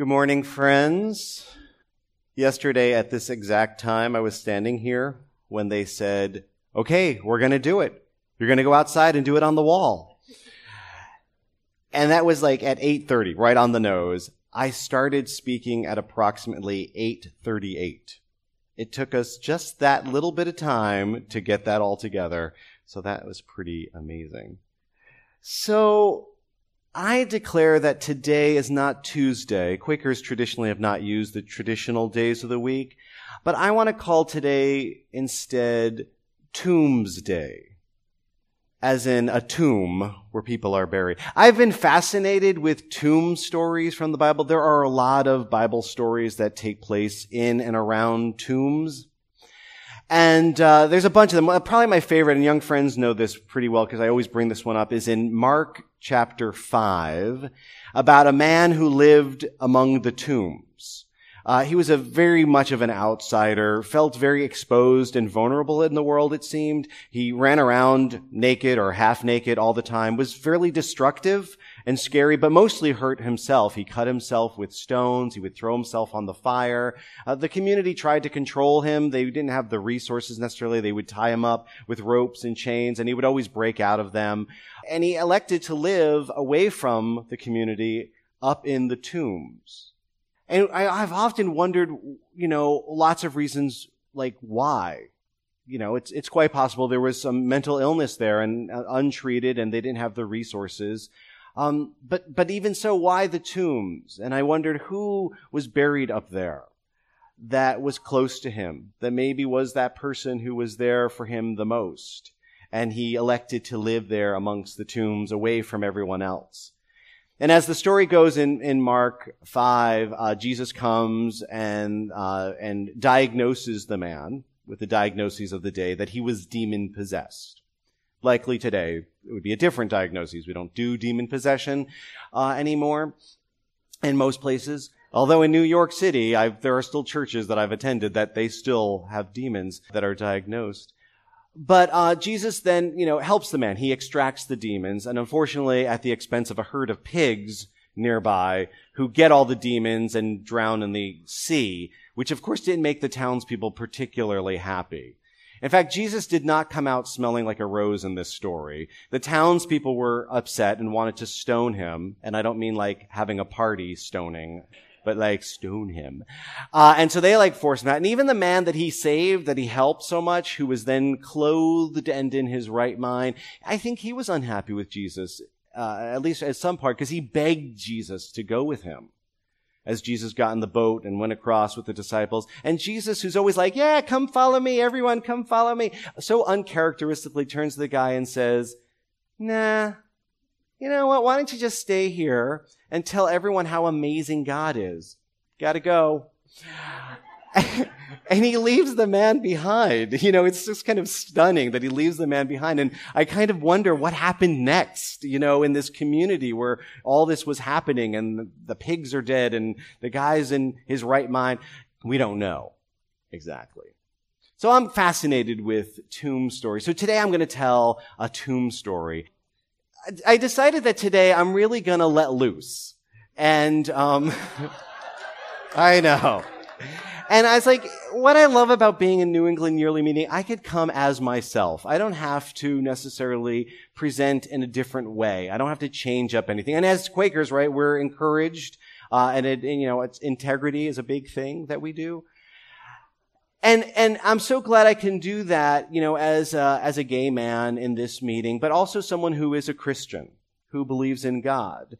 Good morning, friends. Yesterday at this exact time, I was standing here when they said, okay, we're going to do it. You're going to go outside and do it on the wall. And that was like at 8.30, right on the nose. I started speaking at approximately 8.38. It took us just that little bit of time to get that all together. So that was pretty amazing. So I declare that today is not Tuesday. Quakers traditionally have not used the traditional days of the week, but I want to call today instead Tombs Day. As in a tomb where people are buried. I've been fascinated with tomb stories from the Bible. There are a lot of Bible stories that take place in and around tombs. And uh, there's a bunch of them. Probably my favorite, and young friends know this pretty well because I always bring this one up, is in Mark chapter 5 about a man who lived among the tombs. Uh, he was a very much of an outsider, felt very exposed and vulnerable in the world, it seemed. He ran around naked or half naked all the time, was fairly destructive and scary, but mostly hurt himself. He cut himself with stones. He would throw himself on the fire. Uh, the community tried to control him. They didn't have the resources necessarily. They would tie him up with ropes and chains, and he would always break out of them. And he elected to live away from the community up in the tombs. And I, I've often wondered, you know, lots of reasons like why. You know, it's it's quite possible there was some mental illness there and uh, untreated, and they didn't have the resources. Um, but but even so, why the tombs? And I wondered who was buried up there that was close to him, that maybe was that person who was there for him the most, and he elected to live there amongst the tombs, away from everyone else. And as the story goes in, in Mark 5, uh, Jesus comes and, uh, and diagnoses the man with the diagnoses of the day that he was demon possessed. Likely today, it would be a different diagnosis. We don't do demon possession uh, anymore in most places. Although in New York City, I've, there are still churches that I've attended that they still have demons that are diagnosed. But uh, Jesus then, you know, helps the man. He extracts the demons, and unfortunately, at the expense of a herd of pigs nearby, who get all the demons and drown in the sea, which of course didn't make the townspeople particularly happy. In fact, Jesus did not come out smelling like a rose in this story. The townspeople were upset and wanted to stone him, and I don't mean like having a party stoning but like stone him. Uh, and so they like force him out. And even the man that he saved, that he helped so much, who was then clothed and in his right mind, I think he was unhappy with Jesus, uh, at least at some part, because he begged Jesus to go with him as Jesus got in the boat and went across with the disciples. And Jesus, who's always like, yeah, come follow me, everyone, come follow me, so uncharacteristically turns to the guy and says, nah, you know what? Why don't you just stay here and tell everyone how amazing God is? Gotta go. and he leaves the man behind. You know, it's just kind of stunning that he leaves the man behind. And I kind of wonder what happened next, you know, in this community where all this was happening and the pigs are dead and the guy's in his right mind. We don't know exactly. So I'm fascinated with tomb stories. So today I'm going to tell a tomb story. I decided that today I'm really gonna let loose. And, um, I know. And I was like, what I love about being in New England Yearly Meeting, I could come as myself. I don't have to necessarily present in a different way. I don't have to change up anything. And as Quakers, right, we're encouraged, uh, and, it, and, you know, it's integrity is a big thing that we do. And, and I'm so glad I can do that, you know, as a, as a gay man in this meeting, but also someone who is a Christian, who believes in God.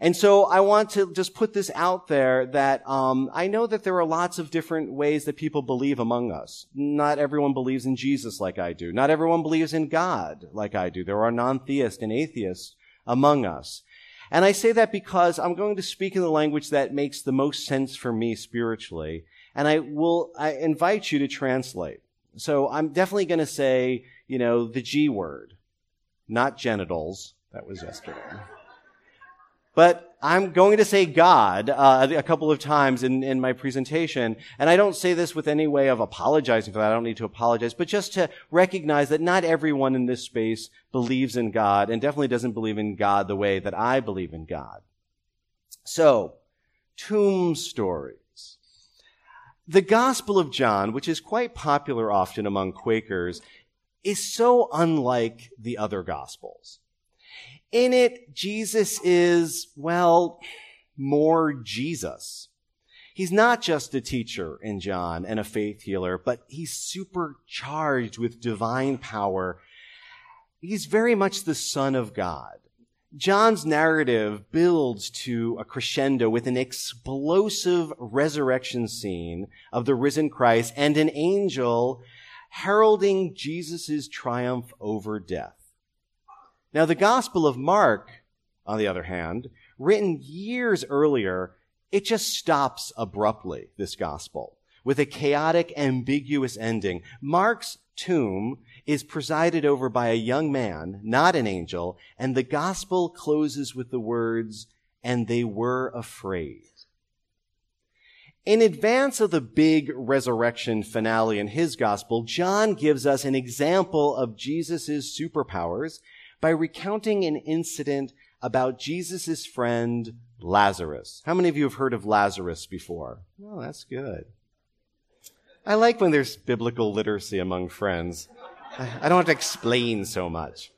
And so I want to just put this out there that um, I know that there are lots of different ways that people believe among us. Not everyone believes in Jesus like I do. Not everyone believes in God like I do. There are non-theists and atheists among us. And I say that because I'm going to speak in the language that makes the most sense for me spiritually and I will I invite you to translate. So I'm definitely going to say, you know, the G word, not genitals. That was yesterday. But I'm going to say God uh, a couple of times in, in my presentation, and I don't say this with any way of apologizing for that. I don't need to apologize, but just to recognize that not everyone in this space believes in God, and definitely doesn't believe in God the way that I believe in God. So, tomb stories. The Gospel of John, which is quite popular often among Quakers, is so unlike the other Gospels. In it, Jesus is, well, more Jesus. He's not just a teacher in John and a faith healer, but he's supercharged with divine power. He's very much the Son of God. John's narrative builds to a crescendo with an explosive resurrection scene of the risen Christ and an angel heralding Jesus' triumph over death. Now, the Gospel of Mark, on the other hand, written years earlier, it just stops abruptly, this Gospel, with a chaotic, ambiguous ending. Mark's tomb is presided over by a young man, not an angel, and the Gospel closes with the words, and they were afraid. In advance of the big resurrection finale in his gospel, John gives us an example of Jesus' superpowers by recounting an incident about Jesus' friend Lazarus. How many of you have heard of Lazarus before? Oh, that's good. I like when there's biblical literacy among friends. I don't have to explain so much.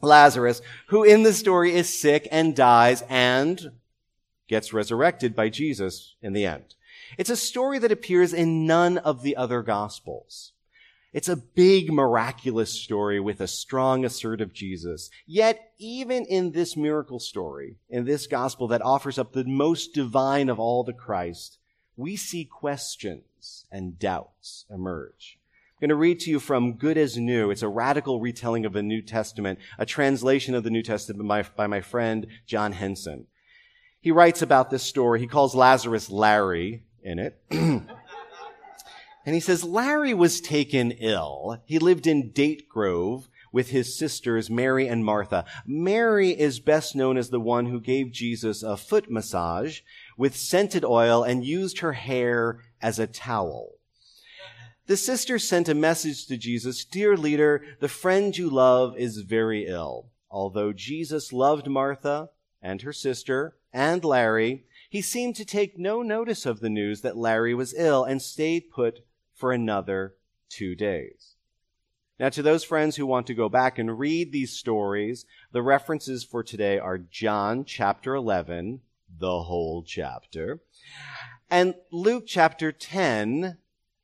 Lazarus, who in the story is sick and dies and gets resurrected by Jesus in the end. It's a story that appears in none of the other gospels. It's a big miraculous story with a strong assertive Jesus. Yet, even in this miracle story, in this gospel that offers up the most divine of all the Christ, we see questions and doubts emerge. I'm going to read to you from Good as New. It's a radical retelling of the New Testament, a translation of the New Testament by, by my friend John Henson. He writes about this story. He calls Lazarus Larry in it. And he says, Larry was taken ill. He lived in Date Grove with his sisters, Mary and Martha. Mary is best known as the one who gave Jesus a foot massage with scented oil and used her hair as a towel. The sister sent a message to Jesus, Dear leader, the friend you love is very ill. Although Jesus loved Martha and her sister and Larry, he seemed to take no notice of the news that Larry was ill and stayed put for another two days. Now, to those friends who want to go back and read these stories, the references for today are John chapter 11, the whole chapter, and Luke chapter 10,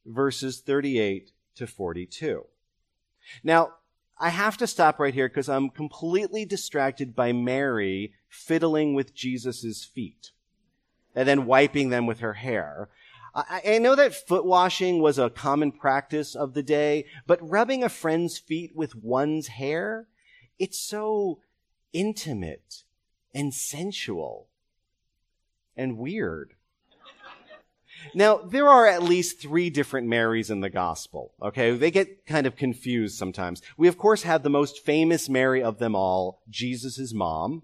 verses 38 to 42. Now, I have to stop right here because I'm completely distracted by Mary fiddling with Jesus' feet and then wiping them with her hair. I, I know that foot washing was a common practice of the day, but rubbing a friend's feet with one's hair, it's so intimate and sensual and weird. Now, there are at least three different Marys in the gospel, okay? They get kind of confused sometimes. We, of course, have the most famous Mary of them all, Jesus' mom.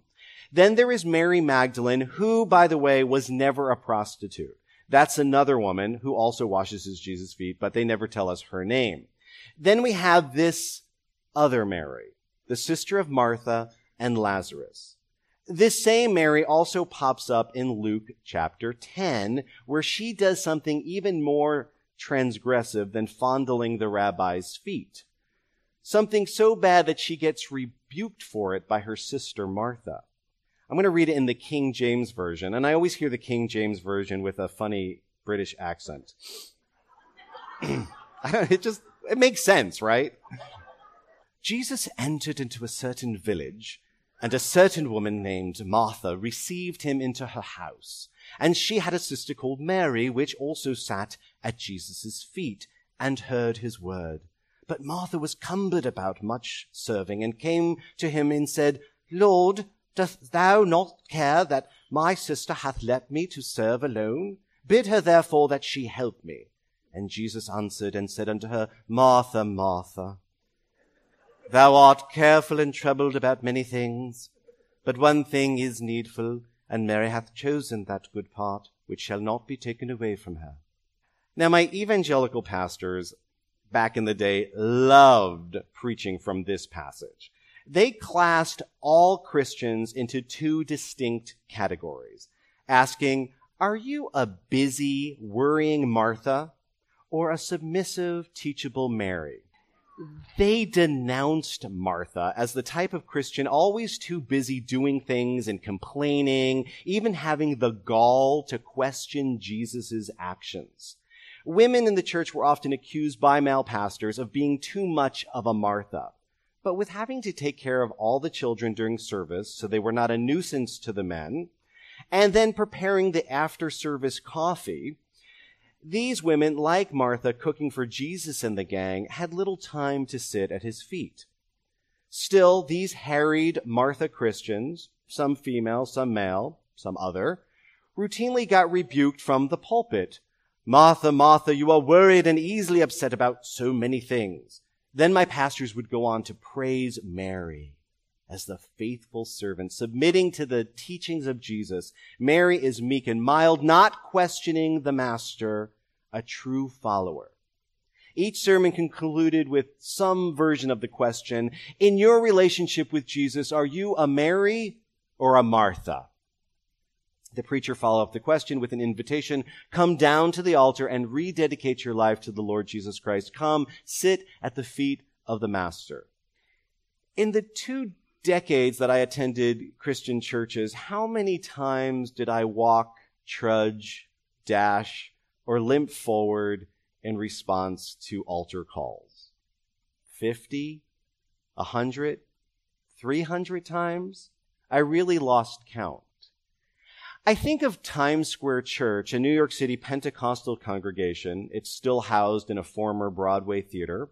Then there is Mary Magdalene, who, by the way, was never a prostitute. That's another woman who also washes his Jesus' feet, but they never tell us her name. Then we have this other Mary, the sister of Martha and Lazarus. This same Mary also pops up in Luke chapter 10, where she does something even more transgressive than fondling the rabbi's feet. Something so bad that she gets rebuked for it by her sister Martha. I'm going to read it in the King James Version, and I always hear the King James Version with a funny British accent. I don't, it just, it makes sense, right? Jesus entered into a certain village, and a certain woman named Martha received him into her house. And she had a sister called Mary, which also sat at Jesus' feet and heard his word. But Martha was cumbered about much serving and came to him and said, Lord, Dost thou not care that my sister hath left me to serve alone? Bid her therefore that she help me. And Jesus answered and said unto her, Martha, Martha, thou art careful and troubled about many things, but one thing is needful, and Mary hath chosen that good part which shall not be taken away from her. Now, my evangelical pastors back in the day loved preaching from this passage they classed all Christians into two distinct categories, asking, Are you a busy, worrying Martha or a submissive, teachable Mary? They denounced Martha as the type of Christian always too busy doing things and complaining, even having the gall to question Jesus' actions. Women in the church were often accused by male pastors of being too much of a Martha. But with having to take care of all the children during service so they were not a nuisance to the men, and then preparing the after service coffee, these women, like Martha cooking for Jesus and the gang, had little time to sit at his feet. Still, these harried Martha Christians, some female, some male, some other, routinely got rebuked from the pulpit. Martha, Martha, you are worried and easily upset about so many things. Then my pastors would go on to praise Mary as the faithful servant, submitting to the teachings of Jesus. Mary is meek and mild, not questioning the master, a true follower. Each sermon concluded with some version of the question, in your relationship with Jesus, are you a Mary or a Martha? The preacher followed up the question with an invitation. Come down to the altar and rededicate your life to the Lord Jesus Christ. Come sit at the feet of the Master. In the two decades that I attended Christian churches, how many times did I walk, trudge, dash, or limp forward in response to altar calls? 50? 100? 300 times? I really lost count. I think of Times Square Church, a New York City Pentecostal congregation. It's still housed in a former Broadway theater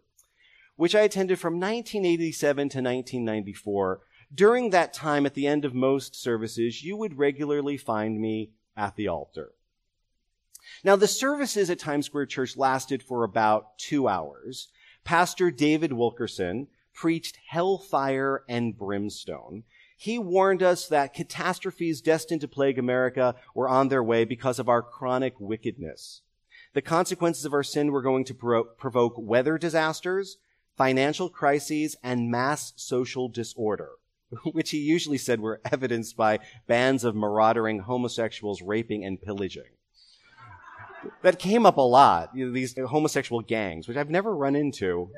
which I attended from 1987 to 1994. During that time, at the end of most services, you would regularly find me at the altar. Now, the services at Times Square Church lasted for about two hours. Pastor David Wilkerson preached hellfire and brimstone. He warned us that catastrophes destined to plague America were on their way because of our chronic wickedness. The consequences of our sin were going to provoke weather disasters, financial crises, and mass social disorder, which he usually said were evidenced by bands of marauding homosexuals raping and pillaging. That came up a lot, you know, these homosexual gangs, which I've never run into.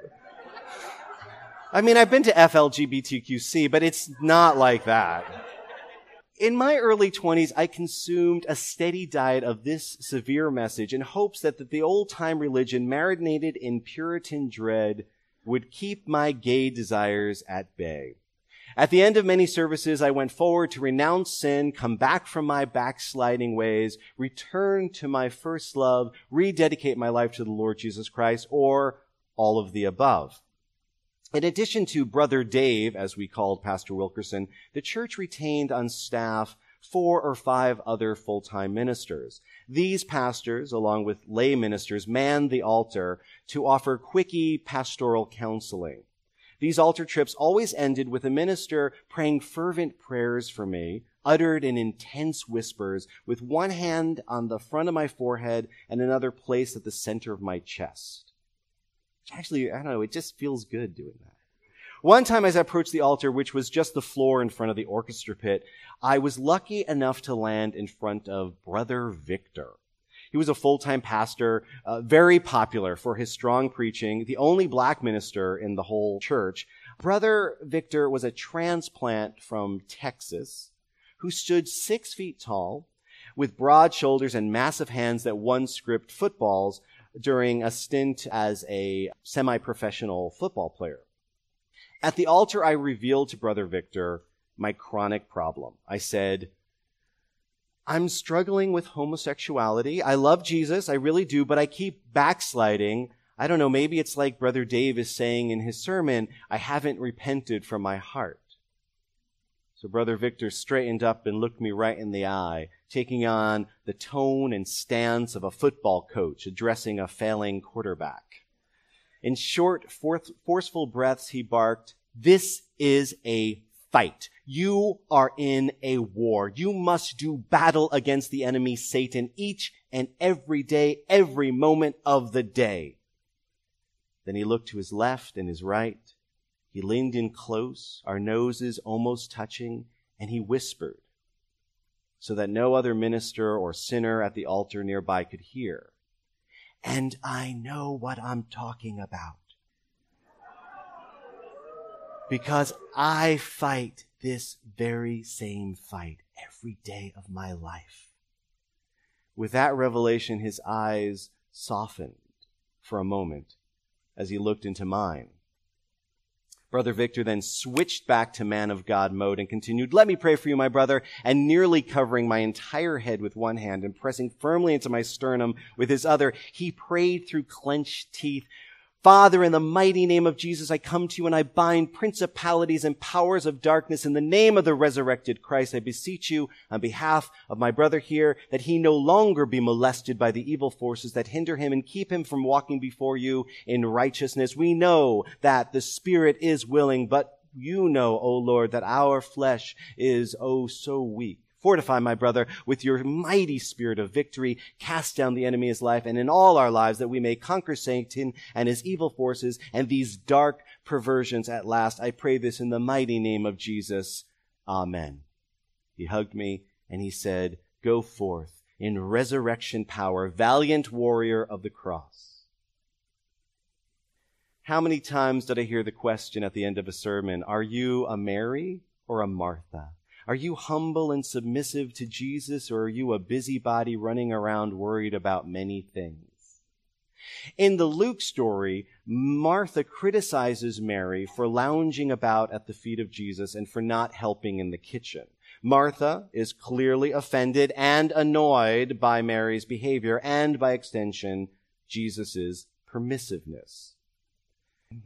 I mean, I've been to FLGBTQC, but it's not like that. In my early 20s, I consumed a steady diet of this severe message in hopes that, the old time religion marinated in Puritan dread would keep my gay desires at bay. At the end of many services, I went forward to renounce sin, come back from my backsliding ways, return to my first love, rededicate my life to the Lord Jesus Christ, or all of the above. In addition to Brother Dave, as we called Pastor Wilkerson, the church retained on staff four or five other full-time ministers. These pastors, along with lay ministers, manned the altar to offer quickie pastoral counseling. These altar trips always ended with a minister praying fervent prayers for me, uttered in intense whispers, with one hand on the front of my forehead and another placed at the center of my chest. Actually, I don't know, it just feels good doing that. One time as I approached the altar, which was just the floor in front of the orchestra pit, I was lucky enough to land in front of Brother Victor. He was a full-time pastor, uh, very popular for his strong preaching, the only black minister in the whole church. Brother Victor was a transplant from Texas who stood six feet tall with broad shoulders and massive hands that once gripped footballs during a stint as a semi-professional football player. At the altar, I revealed to Brother Victor my chronic problem. I said, I'm struggling with homosexuality. I love Jesus. I really do, but I keep backsliding. I don't know. Maybe it's like Brother Dave is saying in his sermon, I haven't repented from my heart. So Brother Victor straightened up and looked me right in the eye, taking on the tone and stance of a football coach addressing a failing quarterback. In short, forceful breaths, he barked, This is a fight. You are in a war. You must do battle against the enemy, Satan, each and every day, every moment of the day. Then he looked to his left and his right. He leaned in close, our noses almost touching, and he whispered, so that no other minister or sinner at the altar nearby could hear. And I know what I'm talking about. Because I fight this very same fight every day of my life. With that revelation, his eyes softened for a moment as he looked into mine. Brother Victor then switched back to man of God mode and continued, Let me pray for you, my brother, and nearly covering my entire head with one hand and pressing firmly into my sternum with his other, he prayed through clenched teeth, Father, in the mighty name of Jesus, I come to you and I bind principalities and powers of darkness in the name of the resurrected Christ. I beseech you on behalf of my brother here that he no longer be molested by the evil forces that hinder him and keep him from walking before you in righteousness. We know that the spirit is willing, but you know, O Lord, that our flesh is oh so weak. Fortify my brother with your mighty spirit of victory. Cast down the enemy's life and in all our lives that we may conquer Satan and his evil forces and these dark perversions at last. I pray this in the mighty name of Jesus. Amen. He hugged me and he said, go forth in resurrection power, valiant warrior of the cross. How many times did I hear the question at the end of a sermon, are you a Mary or a Martha? Are you humble and submissive to Jesus, or are you a busybody running around worried about many things? In the Luke story, Martha criticizes Mary for lounging about at the feet of Jesus and for not helping in the kitchen. Martha is clearly offended and annoyed by Mary's behavior and by extension, Jesus' permissiveness.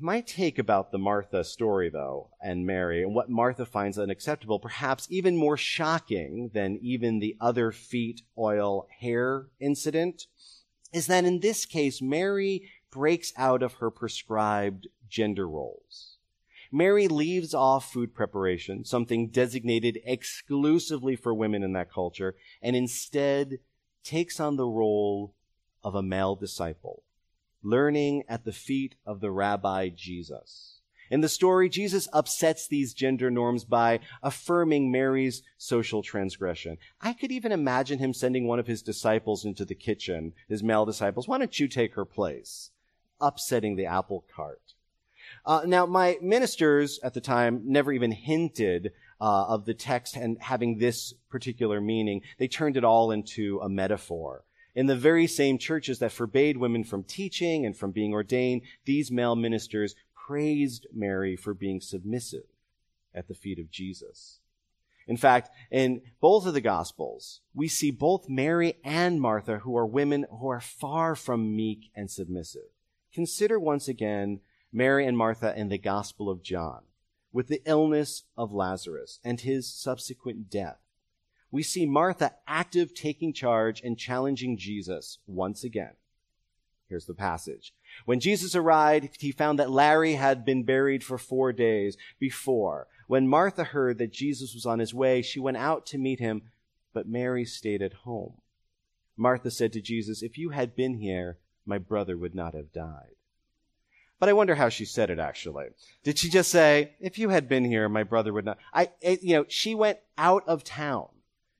My take about the Martha story, though, and Mary, and what Martha finds unacceptable, perhaps even more shocking than even the other feet, oil, hair incident, is that in this case, Mary breaks out of her prescribed gender roles. Mary leaves off food preparation, something designated exclusively for women in that culture, and instead takes on the role of a male disciple learning at the feet of the rabbi Jesus. In the story, Jesus upsets these gender norms by affirming Mary's social transgression. I could even imagine him sending one of his disciples into the kitchen, his male disciples. Why don't you take her place? Upsetting the apple cart. Uh, now, my ministers at the time never even hinted uh, of the text and having this particular meaning. They turned it all into a metaphor. In the very same churches that forbade women from teaching and from being ordained, these male ministers praised Mary for being submissive at the feet of Jesus. In fact, in both of the Gospels, we see both Mary and Martha, who are women who are far from meek and submissive. Consider once again Mary and Martha in the Gospel of John, with the illness of Lazarus and his subsequent death we see Martha active taking charge and challenging Jesus once again. Here's the passage. When Jesus arrived, he found that Larry had been buried for four days before. When Martha heard that Jesus was on his way, she went out to meet him, but Mary stayed at home. Martha said to Jesus, If you had been here, my brother would not have died. But I wonder how she said it actually. Did she just say, If you had been here, my brother would not? I, you know, she went out of town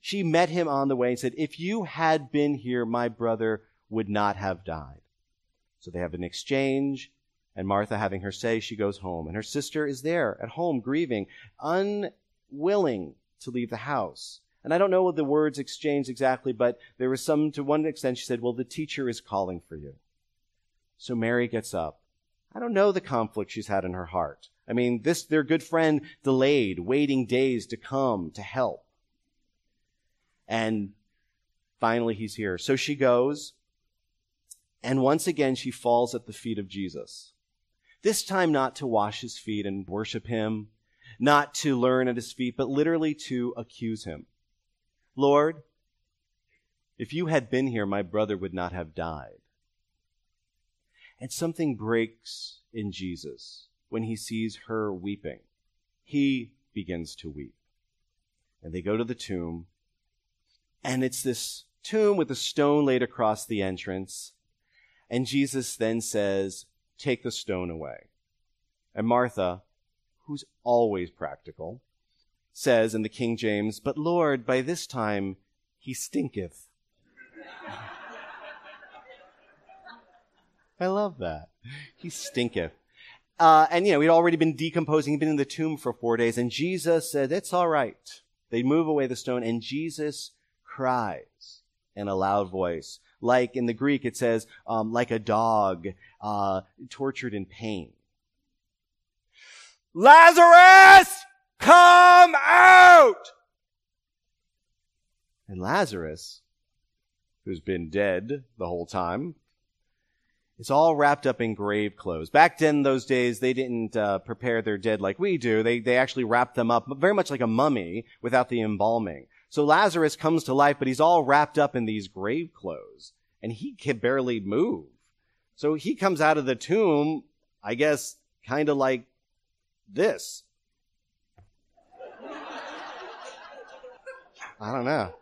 she met him on the way and said, If you had been here, my brother would not have died. So they have an exchange, and Martha, having her say, she goes home. And her sister is there at home, grieving, unwilling to leave the house. And I don't know the words exchanged exactly, but there was some, to one extent, she said, Well, the teacher is calling for you. So Mary gets up. I don't know the conflict she's had in her heart. I mean, this, their good friend delayed, waiting days to come to help. And finally, he's here. So she goes, and once again, she falls at the feet of Jesus. This time, not to wash his feet and worship him, not to learn at his feet, but literally to accuse him. Lord, if you had been here, my brother would not have died. And something breaks in Jesus when he sees her weeping. He begins to weep. And they go to the tomb, and it's this tomb with a stone laid across the entrance. And Jesus then says, Take the stone away. And Martha, who's always practical, says in the King James, But Lord, by this time he stinketh. I love that. He stinketh. Uh, and, you know, he'd already been decomposing. He'd been in the tomb for four days. And Jesus said, It's all right. They move away the stone, and Jesus cries in a loud voice. Like in the Greek, it says, um, like a dog uh, tortured in pain. Lazarus, come out! And Lazarus, who's been dead the whole time, it's all wrapped up in grave clothes. Back then, those days, they didn't uh, prepare their dead like we do. They, they actually wrapped them up very much like a mummy without the embalming. So Lazarus comes to life, but he's all wrapped up in these grave clothes, and he can barely move. So he comes out of the tomb, I guess, kind of like this. I don't know.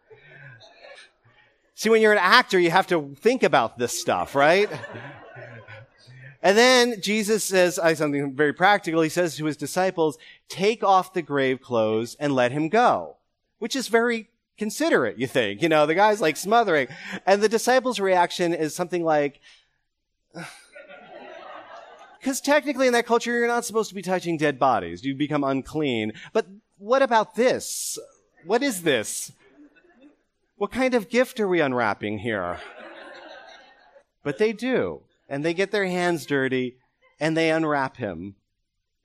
See, when you're an actor, you have to think about this stuff, right? And then Jesus says something very practical. He says to his disciples, take off the grave clothes and let him go, which is very considerate, you think. You know, the guy's like smothering. And the disciples' reaction is something like, because technically in that culture, you're not supposed to be touching dead bodies. You become unclean. But what about this? What is this? What kind of gift are we unwrapping here? But they do and they get their hands dirty and they unwrap him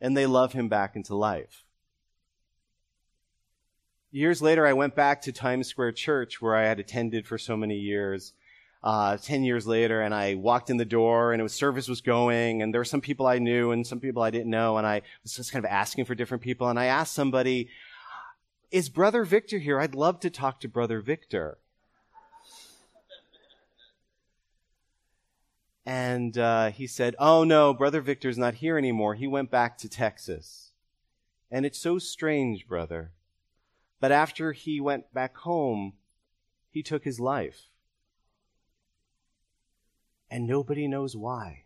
and they love him back into life. Years later, I went back to Times Square Church where I had attended for so many years. Uh, 10 years later, and I walked in the door and it was service was going and there were some people I knew and some people I didn't know and I was just kind of asking for different people and I asked somebody, is Brother Victor here? I'd love to talk to Brother Victor. And uh, he said, Oh no, Brother Victor's not here anymore. He went back to Texas. And it's so strange, brother. But after he went back home, he took his life. And nobody knows why.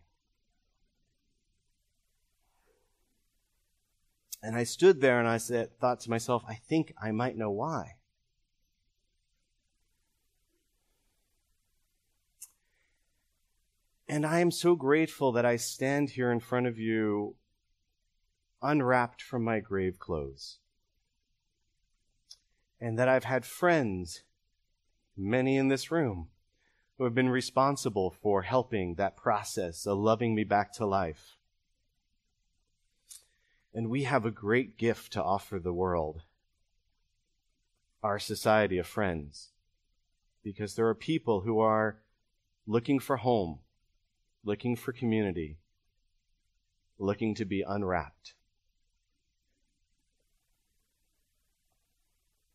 And I stood there and I said, thought to myself, I think I might know why. And I am so grateful that I stand here in front of you unwrapped from my grave clothes. And that I've had friends, many in this room, who have been responsible for helping that process of loving me back to life. And we have a great gift to offer the world, our society of friends, because there are people who are looking for home looking for community, looking to be unwrapped.